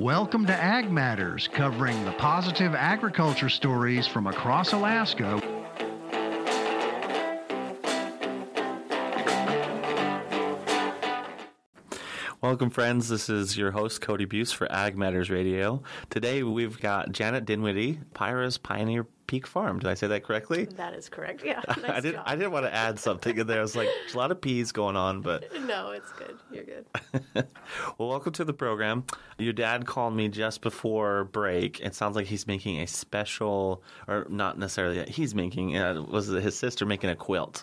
Welcome to Ag Matters, covering the positive agriculture stories from across Alaska. Welcome, friends. This is your host, Cody Beus for Ag Matters Radio. Today we've got Janet Dinwiddie, Pyrah's Pioneer Peak Farm. Did I say that correctly? That is correct. Yeah. Nice I didn't. job. I didn't want to add something in there. I was like, there's a lot of peas going on, but No, it's good. You're good. well, welcome to the program. Your dad called me just before break. It sounds like he's making a special, or not necessarily. He's making. Uh, was his sister making a quilt?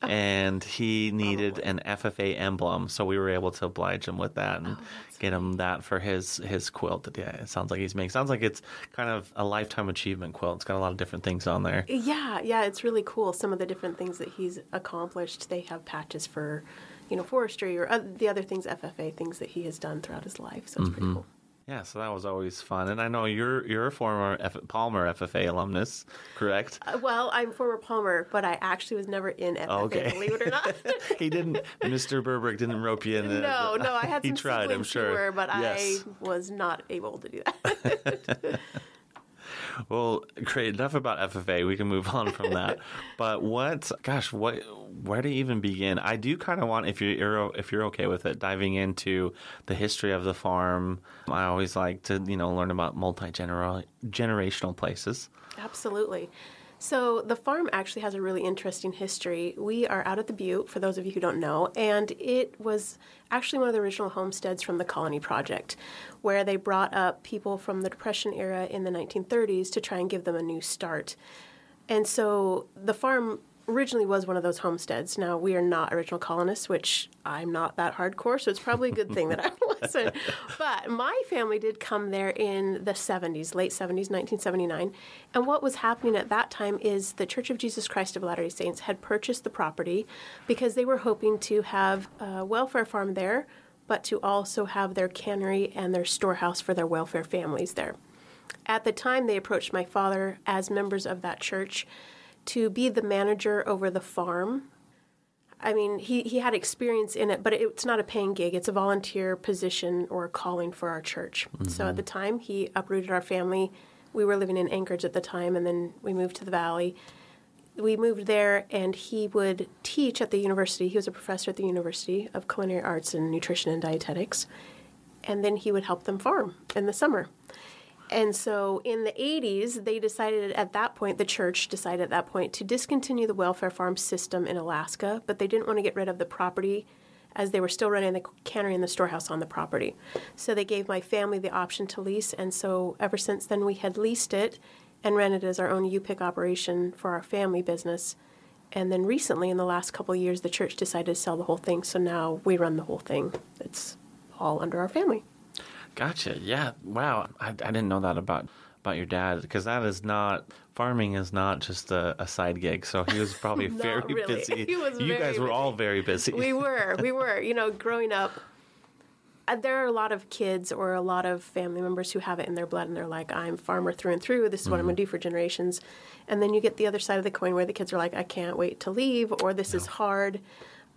Oh. And he needed an FFA emblem, so we were able to oblige him with that and Oh, get him that for his his quilt. That yeah, it sounds like he's making. Sounds like it's kind of a lifetime achievement quilt. It's got a lot of different things on there. Yeah, yeah, it's really cool. Some of the different things that he's accomplished. They have patches for, you know, forestry or the other things, FFA things that he has done throughout his life. So it's Mm-hmm. pretty cool. Yeah, so that was always fun. And I know you're you're a former F- Palmer FFA alumnus, correct? Uh, well, I'm former Palmer, but I actually was never in FFA, Oh, Okay. believe it or not. he didn't. Mr. Burberg didn't rope you in. no, no, I had he some tried. I'm sure. were, but yes. I was not able to do that. Well, great. Enough about FFA. We can move on from that. but what? Gosh, what? Where to even begin? I do kind of want, if you're if you're okay with it, diving into the history of the farm. I always like to, you know, learn about multi generational places. Absolutely. So the farm actually has a really interesting history. We are out at the Butte, for those of you who don't know, and it was actually one of the original homesteads from the Colony Project, where they brought up people from the Depression era in the 1930s to try and give them a new start. And so the farm originally was one of those homesteads. Now we are not original colonists, which I'm not that hardcore, so it's probably a good thing that I wasn't. But my family did come there in the 70s, late 70s, 1979. And what was happening at that time is the Church of Jesus Christ of Latter-day Saints had purchased the property because they were hoping to have a welfare farm there, but to also have their cannery and their storehouse for their welfare families there. At the time, they approached my father as members of that church to be the manager over the farm. I mean, he, he had experience in it, but it's not a paying gig. It's a volunteer position or a calling for our church. So at mm-hmm. the time, he uprooted our family. We were living in Anchorage at the time, and then we moved to the valley. We moved there, and he would teach at the university. He was a professor at the University of Culinary Arts and Nutrition and Dietetics. And then he would help them farm in the summer. And so in the 80s, they decided at that point, the church decided at that point to discontinue the welfare farm system in Alaska, but they didn't want to get rid of the property as they were still running the cannery and the storehouse on the property. So they gave my family the option to lease, and so ever since then, we had leased it and ran it as our own U-Pick operation for our family business. And then recently, in the last couple years, the church decided to sell the whole thing, so now we run the whole thing. It's all under our family. Gotcha. Yeah. Wow. I, I didn't know that about about your dad because that is not farming is not just a, a side gig. So he was probably very really. busy. He was you guys were busy. all very busy. we were we were you know growing up uh, there are a lot of kids or a lot of family members who have it in their blood and they're like i'm farmer through and through this is what i'm going to do for generations and then you get the other side of the coin where the kids are like i can't wait to leave or this is hard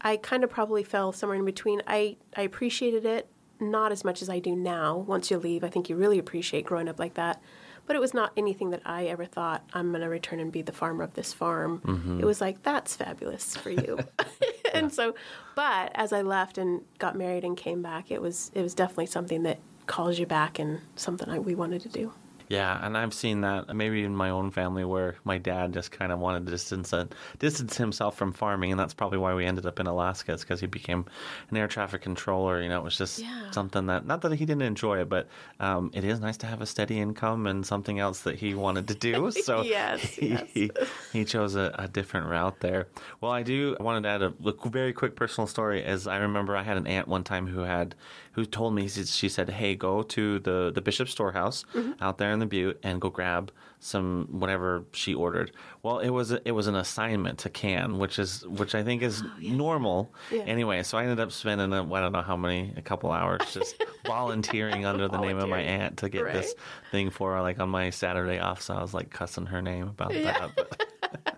i kind of probably fell somewhere in between i i appreciated it not as much as i do now once you leave i think you really appreciate growing up like that but it was not anything that I ever thought I'm going to return and be the farmer of this farm. Mm-hmm. It was like that's fabulous for you. and so but as I left and got married and came back, it was it was definitely something that calls you back and something I, we wanted to do. Yeah, and I've seen that maybe in my own family where my dad just kind of wanted to distance distance himself from farming, and that's probably why we ended up in Alaska. It's because he became an air traffic controller. You know, it was just Yeah. something that not that he didn't enjoy it, but um, it is nice to have a steady income and something else that he wanted to do. So Yes, he, yes. he, he chose a, a different route there. Well, I do I wanted to add a look- very quick personal story. As I remember, I had an aunt one time who had who told me she said, "Hey, go to the the Bishop Storehouse Mm-hmm. out there in the Butte and go grab some whatever she ordered." Well, it was a, it was an assignment to can, which is which I think is normal Oh, Yeah. anyway. So I ended up spending a, I don't know how many a couple hours just volunteering under the name of my aunt to get Right. this thing for her, like on my Saturday off. So I was like cussing her name about Yeah. that.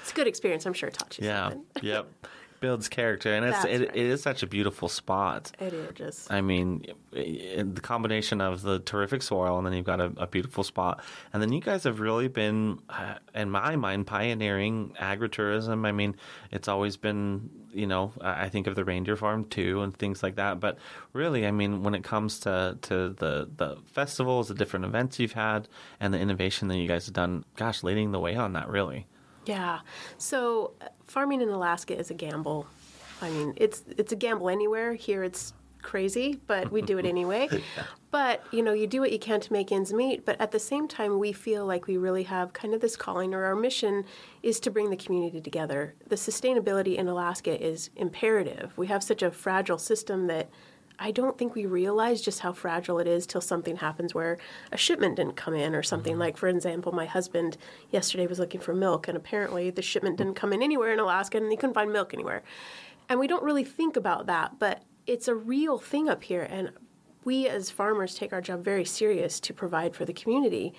It's a good experience. I'm sure it taught you yeah. something. yep. Builds character, and it's it, right. it is such a beautiful spot. It is just I mean, the combination of the terrific soil, and then you've got a, a beautiful spot, and then you guys have really been, uh, in my mind, pioneering agritourism. I mean, it's always been, you know, I I think of the reindeer farm too, and things like that. But really, I mean, when it comes to to the the festivals, the different events you've had, and the innovation that you guys have done, gosh, leading the way on that, really. Yeah. So uh, farming in Alaska is a gamble. I mean, it's it's a gamble anywhere. Here it's crazy, but we do it anyway. But, you know, you do what you can to make ends meet, but at the same time we feel like we really have kind of this calling or our mission is to bring the community together. The sustainability in Alaska is imperative. We have such a fragile system that I don't think we realize just how fragile it is till something happens where a shipment didn't come in or something. Mm-hmm. Like, for example, my husband yesterday was looking for milk, and apparently the shipment didn't come in anywhere in Alaska and he couldn't find milk anywhere. And we don't really think about that, but it's a real thing up here. And we as farmers take our job very serious to provide for the community.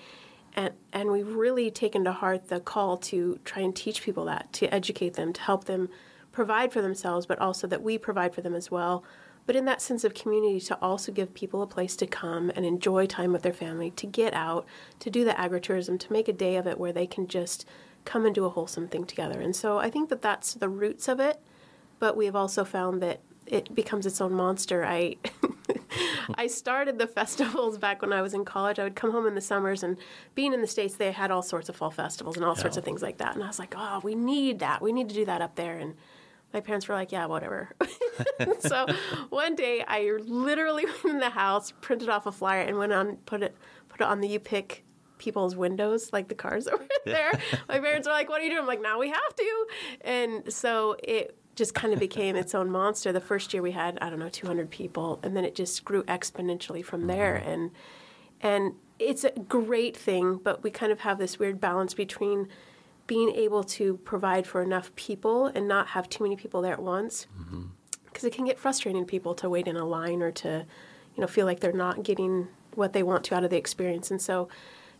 And, and we've really taken to heart the call to try and teach people that, to educate them, to help them provide for themselves, but also that we provide for them as well. But in that sense of community, to also give people a place to come and enjoy time with their family, to get out, to do the agritourism, to make a day of it where they can just come and do a wholesome thing together. And so I think that that's the roots of it. But we have also found that it becomes its own monster. I I started the festivals back when I was in college. I would come home in the summers, and being in the states, they had all sorts of fall festivals and all sorts of things like that. And I was like, oh, we need that. We need to do that up there. And my parents were like, yeah, whatever. so one day, I literally went in the house, printed off a flyer, and went on put it put it on the you pick people's windows, like the cars that were there. My parents were like, "What are you doing?" I'm like, "Now we have to." And so it just kind of became its own monster. The first year we had, I don't know, 200 people, and then it just grew exponentially from mm-hmm. there. And and it's a great thing, but we kind of have this weird balance between being able to provide for enough people and not have too many people there at once. Mm-hmm. Because it can get frustrating to people to wait in a line or to you know feel like they're not getting what they want to out of the experience. And so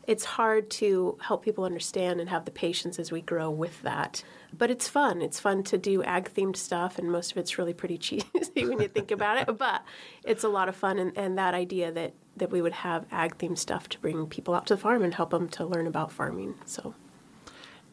it's hard to help people understand and have the patience as we grow with that. But it's fun. It's fun to do ag themed stuff and most of it's really pretty cheesy when you think about it. But it's a lot of fun and, and that idea that that we would have ag themed stuff to bring people out to the farm and help them to learn about farming. So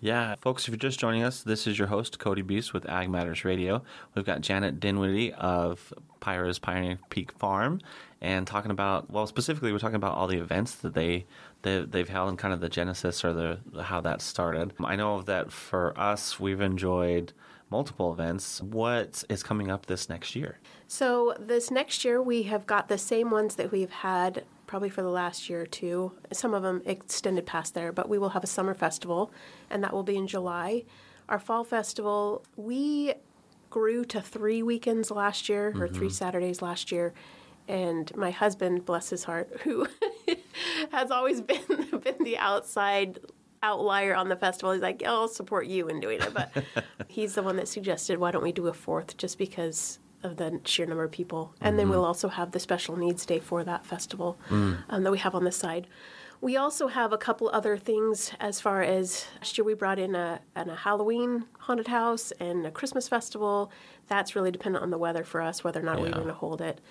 Yeah, folks, if you're just joining us, this is your host, Cody Beus with Ag Matters Radio. We've got Janet Dinwiddie of Pyrah's Pioneer Peak Farm and talking about, well, specifically, we're talking about all the events that they, they, they've held and kind of the genesis or the how that started. I know that for us, we've enjoyed multiple events. What is coming up this next year? So this next year we have got the same ones that we've had probably for the last year or two. Some of them extended past there, but we will have a summer festival, and that will be in July. Our fall festival we grew to three weekends last year or three mm-hmm. Saturdays last year, and my husband, bless his heart, who has always been been the outside outlier on the festival. He's like, "Oh, I'll support you in doing it, but he's the one that suggested, why don't we do a fourth, just because of the sheer number of people, and then we'll also have the special needs day for that festival um, that we have on the side. We also have a couple other things as far as last year we brought in a, an, a Halloween haunted house and a Christmas festival. That's really dependent on the weather for us, whether or not we're going to hold it.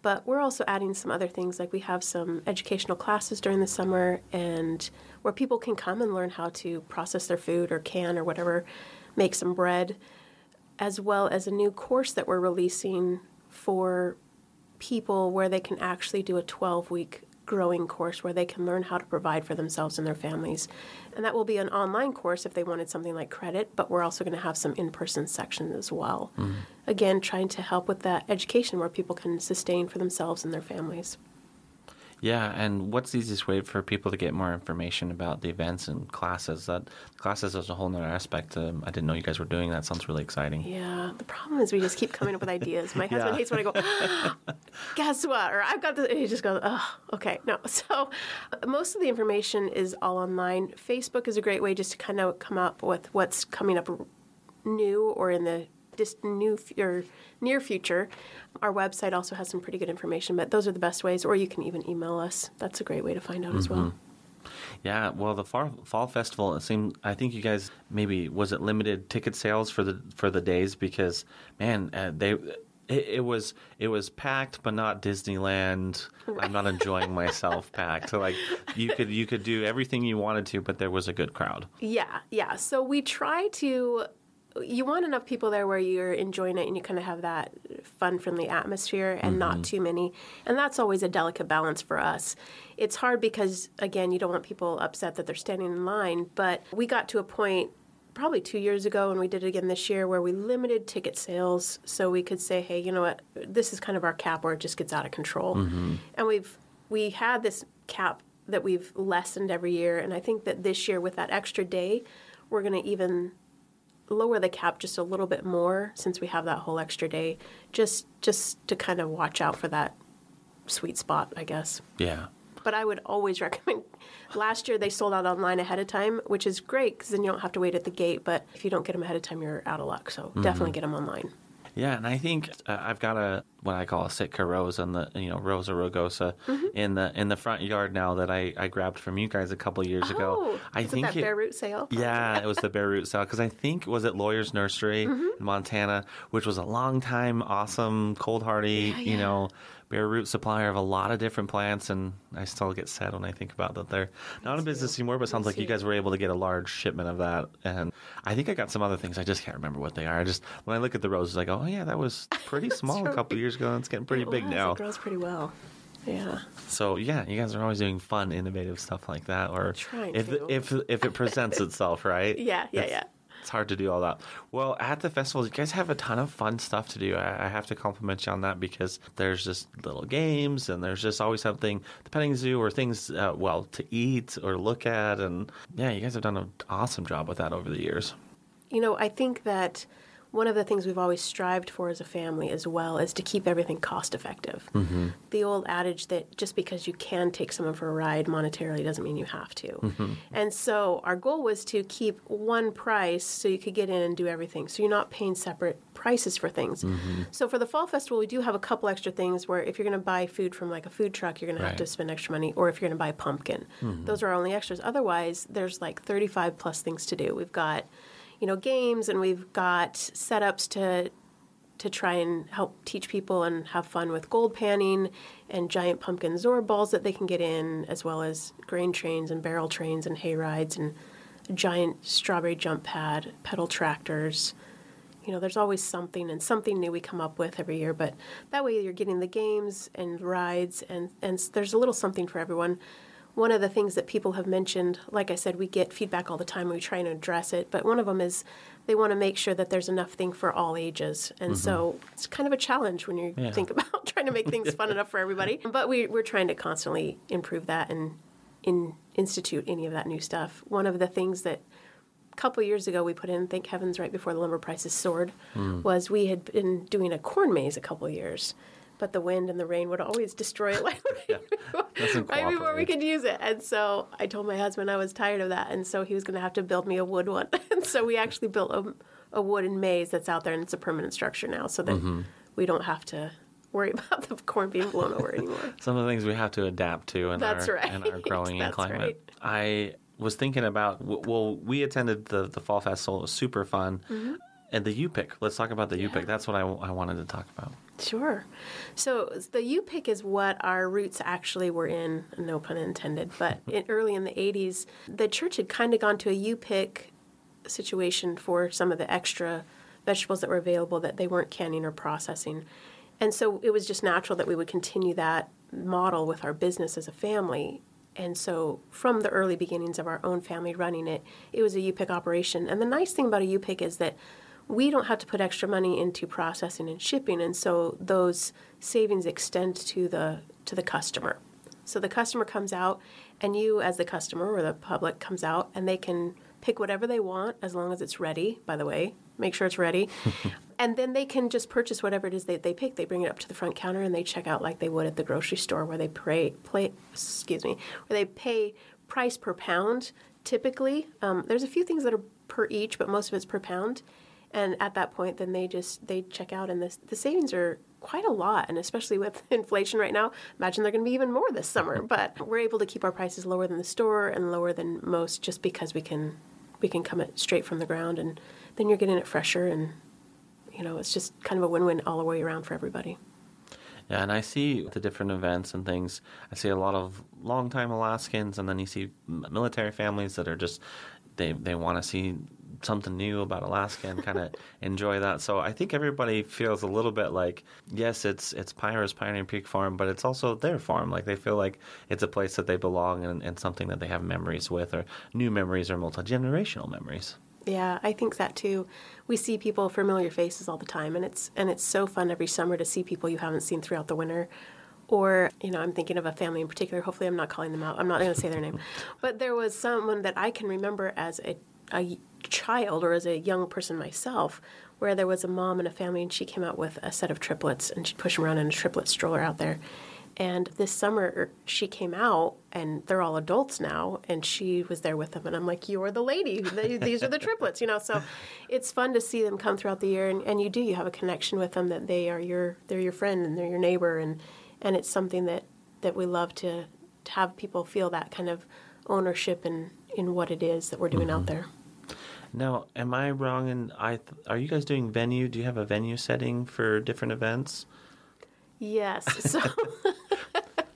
But we're also adding some other things, like we have some educational classes during the summer, and where people can come and learn how to process their food or can or whatever, make some bread, as well as a new course that we're releasing for people where they can actually do a 12 week growing course where they can learn how to provide for themselves and their families. And that will be an online course if they wanted something like credit, but we're also going to have some in person sections as well. Mm-hmm. Again, trying to help with that education where people can sustain for themselves and their families. Yeah, and what's the easiest way for people to get more information about the events and classes? That classes is a whole nother aspect. Um, I didn't know you guys were doing that. Sounds really exciting. Yeah, the problem is we just keep coming up with ideas. My husband Yeah. hates when I go, guess what? Or I've got this. And he just goes, oh, okay. No. So uh, most of the information is all online. Facebook is a great way just to kind of come up with what's coming up new or in the just new f- or near future. Our website also has some pretty good information, but those are the best ways. Or you can even email us. That's a great way to find out as well. Yeah, well, the fall, fall festival it seemed. I think you guys maybe was it limited ticket sales for the for the days because man, uh, they it, it was it was packed, but not Disneyland. I'm not enjoying myself packed. So like you could you could do everything you wanted to, but there was a good crowd. Yeah, yeah. So we try to. You want enough people there where you're enjoying it and you kind of have that fun, friendly atmosphere and not mm-hmm. too many. And that's always a delicate balance for us. It's hard because, again, you don't want people upset that they're standing in line. But we got to a point probably two years ago, and we did it again this year, where we limited ticket sales so we could say, hey, you know what, this is kind of our cap where it just gets out of control. Mm-hmm. And we've we had this cap that we've lessened every year, and I think that this year with that extra day, we're going to even lower the cap just a little bit more since we have that whole extra day, just just to kind of watch out for that sweet spot, I guess Yeah. but I would always recommend. Last year they sold out online ahead of time, which is great because then you don't have to wait at the gate. But if you don't get them ahead of time, you're out of luck. So mm-hmm. definitely get them online. Yeah, and I think uh, I've got a what I call a Sitka rose on the you know Rosa rugosa Mm-hmm. in the in the front yard now that I, I grabbed from you guys a couple years ago. Oh, I was it think that bare root sale? Yeah, it was the bare root sale because I think was it Lawyer's Nursery Mm-hmm. in Montana, which was a long time, awesome, cold hardy, Yeah, you yeah. Bare root supplier of a lot of different plants, and I still get sad when I think about that. They're not in business anymore, but it sounds like you guys were able to get a large shipment of that, and I think I got some other things. I just can't remember what they are. I just when I look at the roses, I go, oh yeah, that was pretty small a right. couple years ago, and it's getting pretty It big was. now. It grows pretty well. Yeah. So yeah, you guys are always doing fun, innovative stuff like that, or if to. if if it presents itself, right? Yeah, yeah, yeah. It's hard to do all that. Well, at the festival, you guys have a ton of fun stuff to do. I, I have to compliment you on that because there's just little games and there's just always something, the petting zoo or things, uh, well, to eat or look at. And yeah, you guys have done an awesome job with that over the years. You know, I think that one of the things we've always strived for as a family as well is to keep everything cost effective. Mm-hmm. The old adage that just because you can take someone for a ride monetarily doesn't mean you have to. Mm-hmm. And so our goal was to keep one price so you could get in and do everything. So you're not paying separate prices for things. Mm-hmm. So for the fall festival, we do have a couple extra things where if you're going to buy food from like a food truck, you're going to have to spend extra money, or if you're going to buy a pumpkin, those are our only extras. Otherwise, there's like 35 plus things to do. We've got you know games and we've got setups to to try and help teach people and have fun with gold panning and giant pumpkin zorb balls that they can get in as well as grain trains and barrel trains and hay rides and giant strawberry jump pad pedal tractors. You know there's always something and something new we come up with every year but that way you're getting the games and rides and and there's a little something for everyone one of the things that people have mentioned like i said we get feedback all the time and we try and address it but one of them is they want to make sure that there's enough thing for all ages. And so it's kind of a challenge when you Mm-hmm. Yeah. think about trying to make things fun enough for everybody. But we, we're trying to constantly improve that and in institute any of that new stuff. One of the things that a couple years ago we put in thank heavens right before the lumber prices soared was we had been doing a corn maze a couple years but the wind and the rain would always destroy it right before we could use it and so i told my husband i was tired of that and so he was going to have to build me a wood one and so we actually built a, a wooden maze that's out there and it's a permanent structure now so that Mm-hmm. we don't have to worry about the corn being blown over anymore some of the things we have to adapt to in That's our right. in our growing and climate. right. I was thinking about well, we attended the the fall festival. It was super fun, Mm-hmm. And the U pick. Let's talk about the U pick. That's what I, I wanted to talk about. Sure. So the U pick is what our roots actually were in, no pun intended. But in, early in the 80s, the church had kind of gone to a U pick situation for some of the extra vegetables that were available that they weren't canning or processing. And so it was just natural that we would continue that model with our business as a family. And so from the early beginnings of our own family running it, it was a U-Pick operation. And the nice thing about a U-Pick is that we don't have to put extra money into processing and shipping, and so those savings extend to the to the customer. So the customer comes out, and you, as the customer or the public, comes out, and they can pick whatever they want as long as it's ready. By the way, make sure it's ready, and then they can just purchase whatever it is that they pick. They bring it up to the front counter and they check out like they would at the grocery store, where they pay, play, excuse me, where they pay price per pound. Typically, um, there's a few things that are per each, but most of it's per pound. And at that point, then they just they check out, and the the savings are quite a lot. And especially with inflation right now, imagine they're going to be even more this summer. but we're able to keep our prices lower than the store and lower than most just because we can we can come it straight from the ground and then you're getting it fresher and you know it's just kind of a win-win all the way around for everybody. Yeah, and I see the different events and things. I see a lot of longtime Alaskans, and then you see military families that are just they they want to see something new about Alaska and kind of enjoy that. So I think everybody feels a little bit like, yes, it's it's Pyrah's Pioneer Peak Farm, but it's also their farm. Like they feel like it's a place that they belong and, and something that they have memories with, or new memories, or multi generational memories. Yeah, I think that too. We see people familiar faces all the time, and it's and it's so fun every summer to see people you haven't seen throughout the winter. Or, you know, I'm thinking of a family in particular. Hopefully, I'm not calling them out. I'm not going to say their name. But there was someone that I can remember as a, a child or as a young person myself, where there was a mom and a family, and she came out with a set of triplets, and she'd push them around in a triplet stroller out there. And this summer, er, she came out, and they're all adults now, and she was there with them. And I'm like, "You're the lady. These are the triplets," you know. So, it's fun to see them come throughout the year, and, and you do. You have a connection with them that they are your they're your friend and they're your neighbor, and and it's something that that we love to, to have people feel that kind of ownership in in what it is that we're doing mm-hmm. out there. Now, am I wrong? And I th- are you guys doing venue? Do you have a venue setting for different events? Yes. So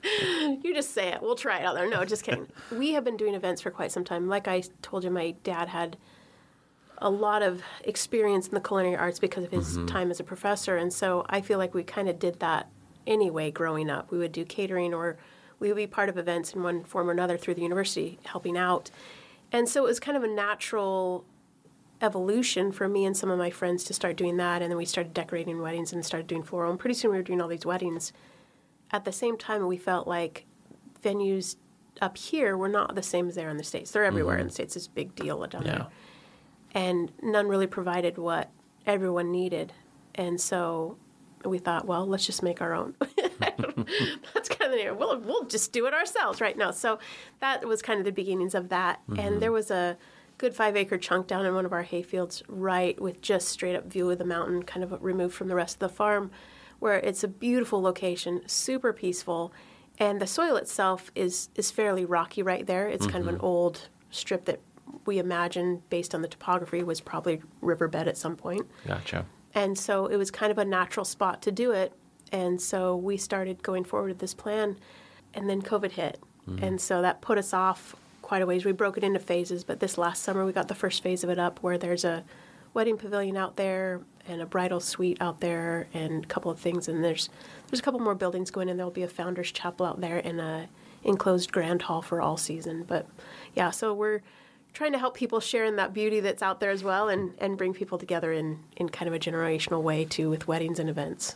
you just say it. We'll try it out there. No, just kidding. We have been doing events for quite some time. Like I told you, my dad had a lot of experience in the culinary arts because of his mm-hmm. time as a professor, and so I feel like we kind of did that anyway growing up. We would do catering or we would be part of events in one form or another through the university, helping out. And so it was kind of a natural evolution for me and some of my friends to start doing that. And then we started decorating weddings and started doing floral. And pretty soon we were doing all these weddings. At the same time, we felt like venues up here were not the same as they are in the States. They're everywhere mm-hmm. in the States. It's a big deal down yeah. there. And none really provided what everyone needed. And so we thought, well, let's just make our own. That's kind of the we'll we'll just do it ourselves right now. So that was kind of the beginnings of that. Mm-hmm. And there was a good five acre chunk down in one of our hayfields, right with just straight up view of the mountain, kind of removed from the rest of the farm, where it's a beautiful location, super peaceful, and the soil itself is is fairly rocky right there. It's mm-hmm. kind of an mm-hmm. old strip that we imagine, based on the topography, was probably riverbed at some point. Gotcha. And so it was kind of a natural spot to do it. And so we started going forward with this plan, and then COVID hit. Mm-hmm. And so that put us off quite a ways. We broke it into phases, but this last summer we got the first phase of it up where there's a wedding pavilion out there and a bridal suite out there and a couple of things and there's there's a couple more buildings going in. There'll be a founders chapel out there and a enclosed grand hall for all season. But yeah, so we're trying to help people share in that beauty that's out there as well and, and bring people together in, in kind of a generational way too with weddings and events.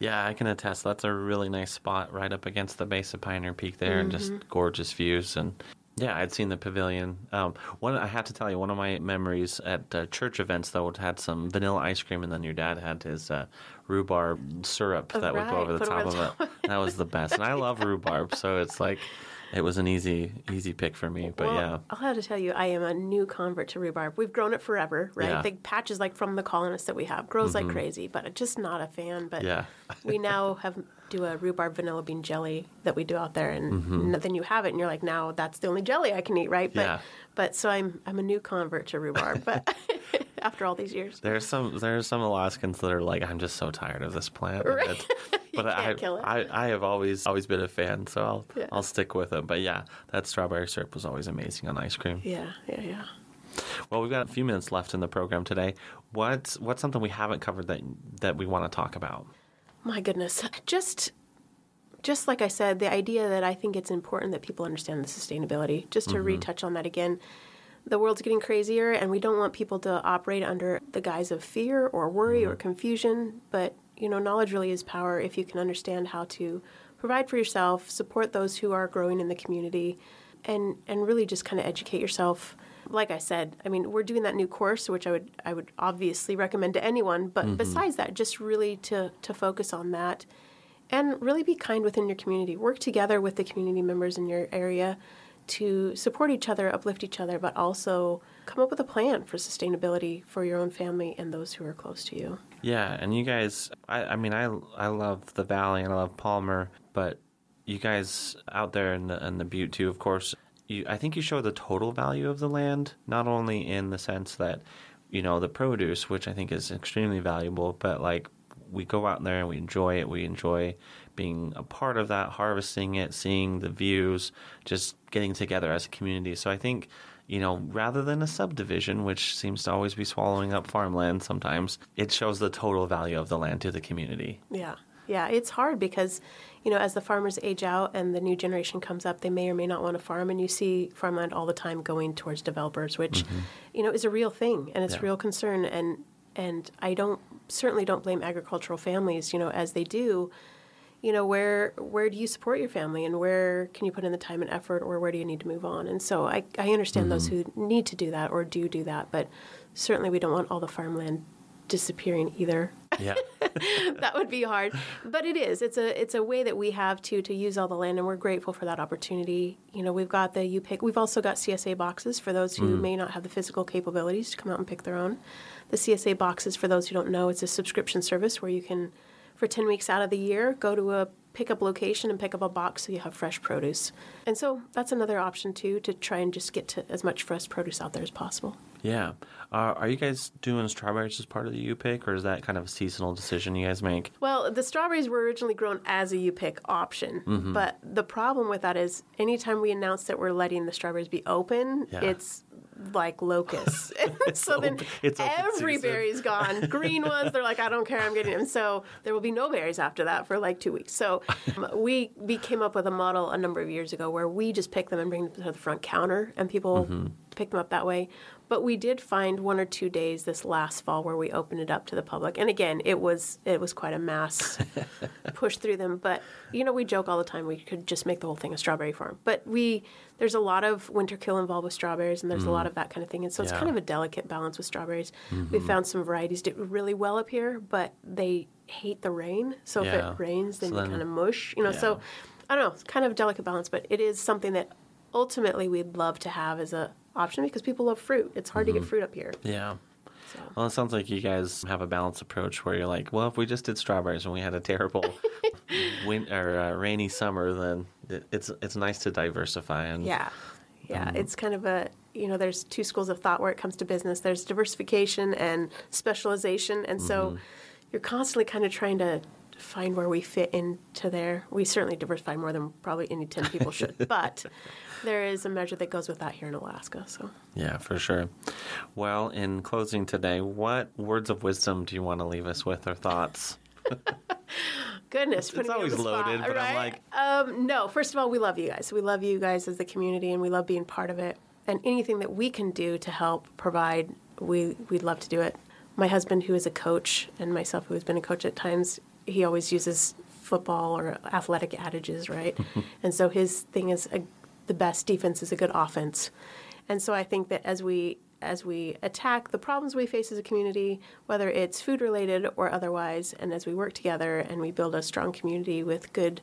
Yeah, I can attest. That's a really nice spot right up against the base of Pioneer Peak there, mm-hmm. and just mm-hmm. gorgeous views. And yeah, I'd seen the pavilion. Um, one, I have to tell you, one of my memories at uh, church events though had some vanilla ice cream, and then your dad had his uh, rhubarb syrup oh, that right. would go over the Put top of it. That was the best, and I love rhubarb, so it's like it was an easy easy pick for me. But well, yeah, I'll have to tell you, I am a new convert to rhubarb. We've grown it forever, right? Yeah. The patches like from the colonists that we have grows mm-hmm. like crazy, but I'm just not a fan. But yeah. we now have do a rhubarb vanilla bean jelly that we do out there, and mm-hmm. then you have it, and you're like, now that's the only jelly I can eat, right? But yeah. but so I'm I'm a new convert to rhubarb, but. after all these years, there's some there's some Alaskans that are like, I'm just so tired of this plant. Right. but I, I I have always always been a fan, so I'll yeah. I'll stick with it. But yeah, that strawberry syrup was always amazing on ice cream. Yeah, yeah, yeah. Well, we've got a few minutes left in the program today. What's what's something we haven't covered that that we want to talk about? My goodness, just just like I said, the idea that I think it's important that people understand the sustainability. Just to mm-hmm. retouch on that again, the world's getting crazier, and we don't want people to operate under the guise of fear or worry mm-hmm. or confusion. But you know, knowledge really is power. If you can understand how to provide for yourself, support those who are growing in the community, and and really just kind of educate yourself. Like I said, I mean, we're doing that new course, which I would I would obviously recommend to anyone. But mm-hmm. besides that, just really to to focus on that and really be kind within your community. Work together with the community members in your area to support each other, uplift each other, but also come up with a plan for sustainability for your own family and those who are close to you. Yeah, and you guys, I, I mean, I I love the Valley and I love Palmer, but you guys out there in the in the Butte too, of course. You, I think you show the total value of the land, not only in the sense that you know the produce, which I think is extremely valuable, but like we go out there and we enjoy it. We enjoy being a part of that, harvesting it, seeing the views, just getting together as a community. So I think you know, rather than a subdivision, which seems to always be swallowing up farmland sometimes, it shows the total value of the land to the community. Yeah. Yeah, it's hard because, you know, as the farmers age out and the new generation comes up, they may or may not want to farm, and you see farmland all the time going towards developers, which, mm-hmm. you know, is a real thing and it's yeah. a real concern. And and I don't certainly don't blame agricultural families, you know, as they do you know where where do you support your family and where can you put in the time and effort or where do you need to move on? And so i, I understand mm-hmm. those who need to do that or do do that but certainly we don't want all the farmland disappearing either. Yeah. That would be hard but it is. It's a it's a way that we have to to use all the land and we're grateful for that opportunity. You know we've got the upic we've also got csa boxes for those who mm. may not have the physical capabilities to come out and pick their own. The csa boxes for those who don't know it's a subscription service where you can for 10 weeks out of the year, go to a pickup location and pick up a box so you have fresh produce. And so that's another option too to try and just get to as much fresh produce out there as possible. Yeah. Uh, are you guys doing strawberries as part of the U pick, or is that kind of a seasonal decision you guys make? Well, the strawberries were originally grown as a U pick option, mm-hmm. but the problem with that is anytime we announce that we're letting the strawberries be open, yeah. it's like locusts. so then every berry's gone. Green ones, they're like, I don't care, I'm getting them. So there will be no berries after that for like two weeks. So um, we we came up with a model a number of years ago where we just pick them and bring them to the front counter, and people mm-hmm. pick them up that way. But we did find one or two days this last fall where we opened it up to the public, and again, it was it was quite a mass push through them. But you know, we joke all the time we could just make the whole thing a strawberry farm. But we there's a lot of winter kill involved with strawberries, and there's mm. a lot mm. of that kind of thing, and so yeah. it's kind of a delicate balance with strawberries. Mm-hmm. We found some varieties did really well up here, but they hate the rain. So yeah. if it rains, then so you kind of mush, you know. Yeah. So I don't know, it's kind of a delicate balance, but it is something that ultimately we'd love to have as a option because people love fruit. It's hard mm-hmm. to get mm-hmm. fruit up here. Yeah. So. Well, it sounds like you guys have a balanced approach where you're like, well, if we just did strawberries and we had a terrible winter, uh, rainy summer, then it's it's nice to diversify and yeah, yeah, um, it's kind of a you know, there's two schools of thought where it comes to business. There's diversification and specialization, and so mm-hmm. you're constantly kind of trying to find where we fit into there. We certainly diversify more than probably any 10 people should, but there is a measure that goes with that here in Alaska. So yeah, for sure. Well, in closing today, what words of wisdom do you want to leave us with or thoughts? Goodness, it's always loaded, spot, but right? I'm like, um, no. First of all, we love you guys. We love you guys as the community, and we love being part of it. And anything that we can do to help provide, we we'd love to do it. My husband, who is a coach, and myself, who has been a coach at times, he always uses football or athletic adages, right? and so his thing is a, the best defense is a good offense. And so I think that as we as we attack the problems we face as a community, whether it's food related or otherwise, and as we work together and we build a strong community with good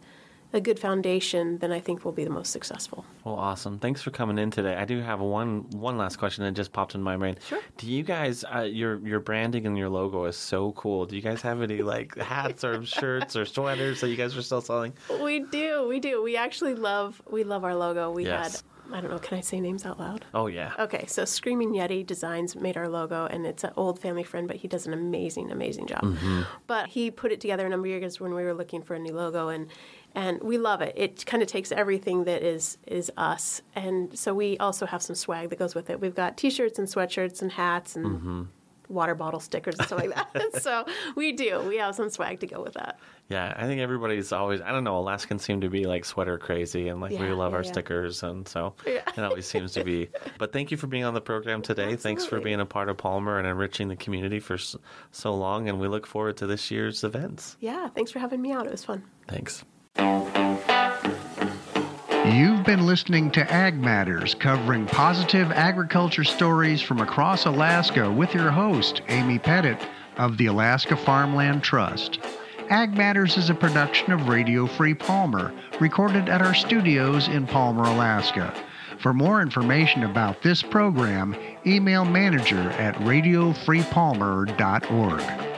a good foundation, then I think we'll be the most successful. Well, awesome. Thanks for coming in today. I do have one one last question that just popped in my brain. Sure. Do you guys uh, your your branding and your logo is so cool. Do you guys have any like hats or shirts or sweaters that you guys are still selling? We do. We do. We actually love we love our logo. We yes. had I don't know, can I say names out loud? Oh, yeah. Okay, so Screaming Yeti Designs made our logo, and it's an old family friend, but he does an amazing, amazing job. Mm-hmm. But he put it together a number of years when we were looking for a new logo, and and we love it. It kind of takes everything that is is us, and so we also have some swag that goes with it. We've got T-shirts and sweatshirts and hats and mm-hmm. water bottle stickers and stuff like that. so we do. We have some swag to go with that. Yeah, I think everybody's always, I don't know, Alaskans seem to be like sweater crazy and like yeah, we love yeah, our yeah. stickers. And so it always seems to be. But thank you for being on the program today. Absolutely. Thanks for being a part of Palmer and enriching the community for so long. And we look forward to this year's events. Yeah, thanks for having me out. It was fun. Thanks. You've been listening to Ag Matters, covering positive agriculture stories from across Alaska with your host, Amy Pettit of the Alaska Farmland Trust. Ag Matters is a production of Radio Free Palmer, recorded at our studios in Palmer, Alaska. For more information about this program, email manager at radiofreepalmer.org.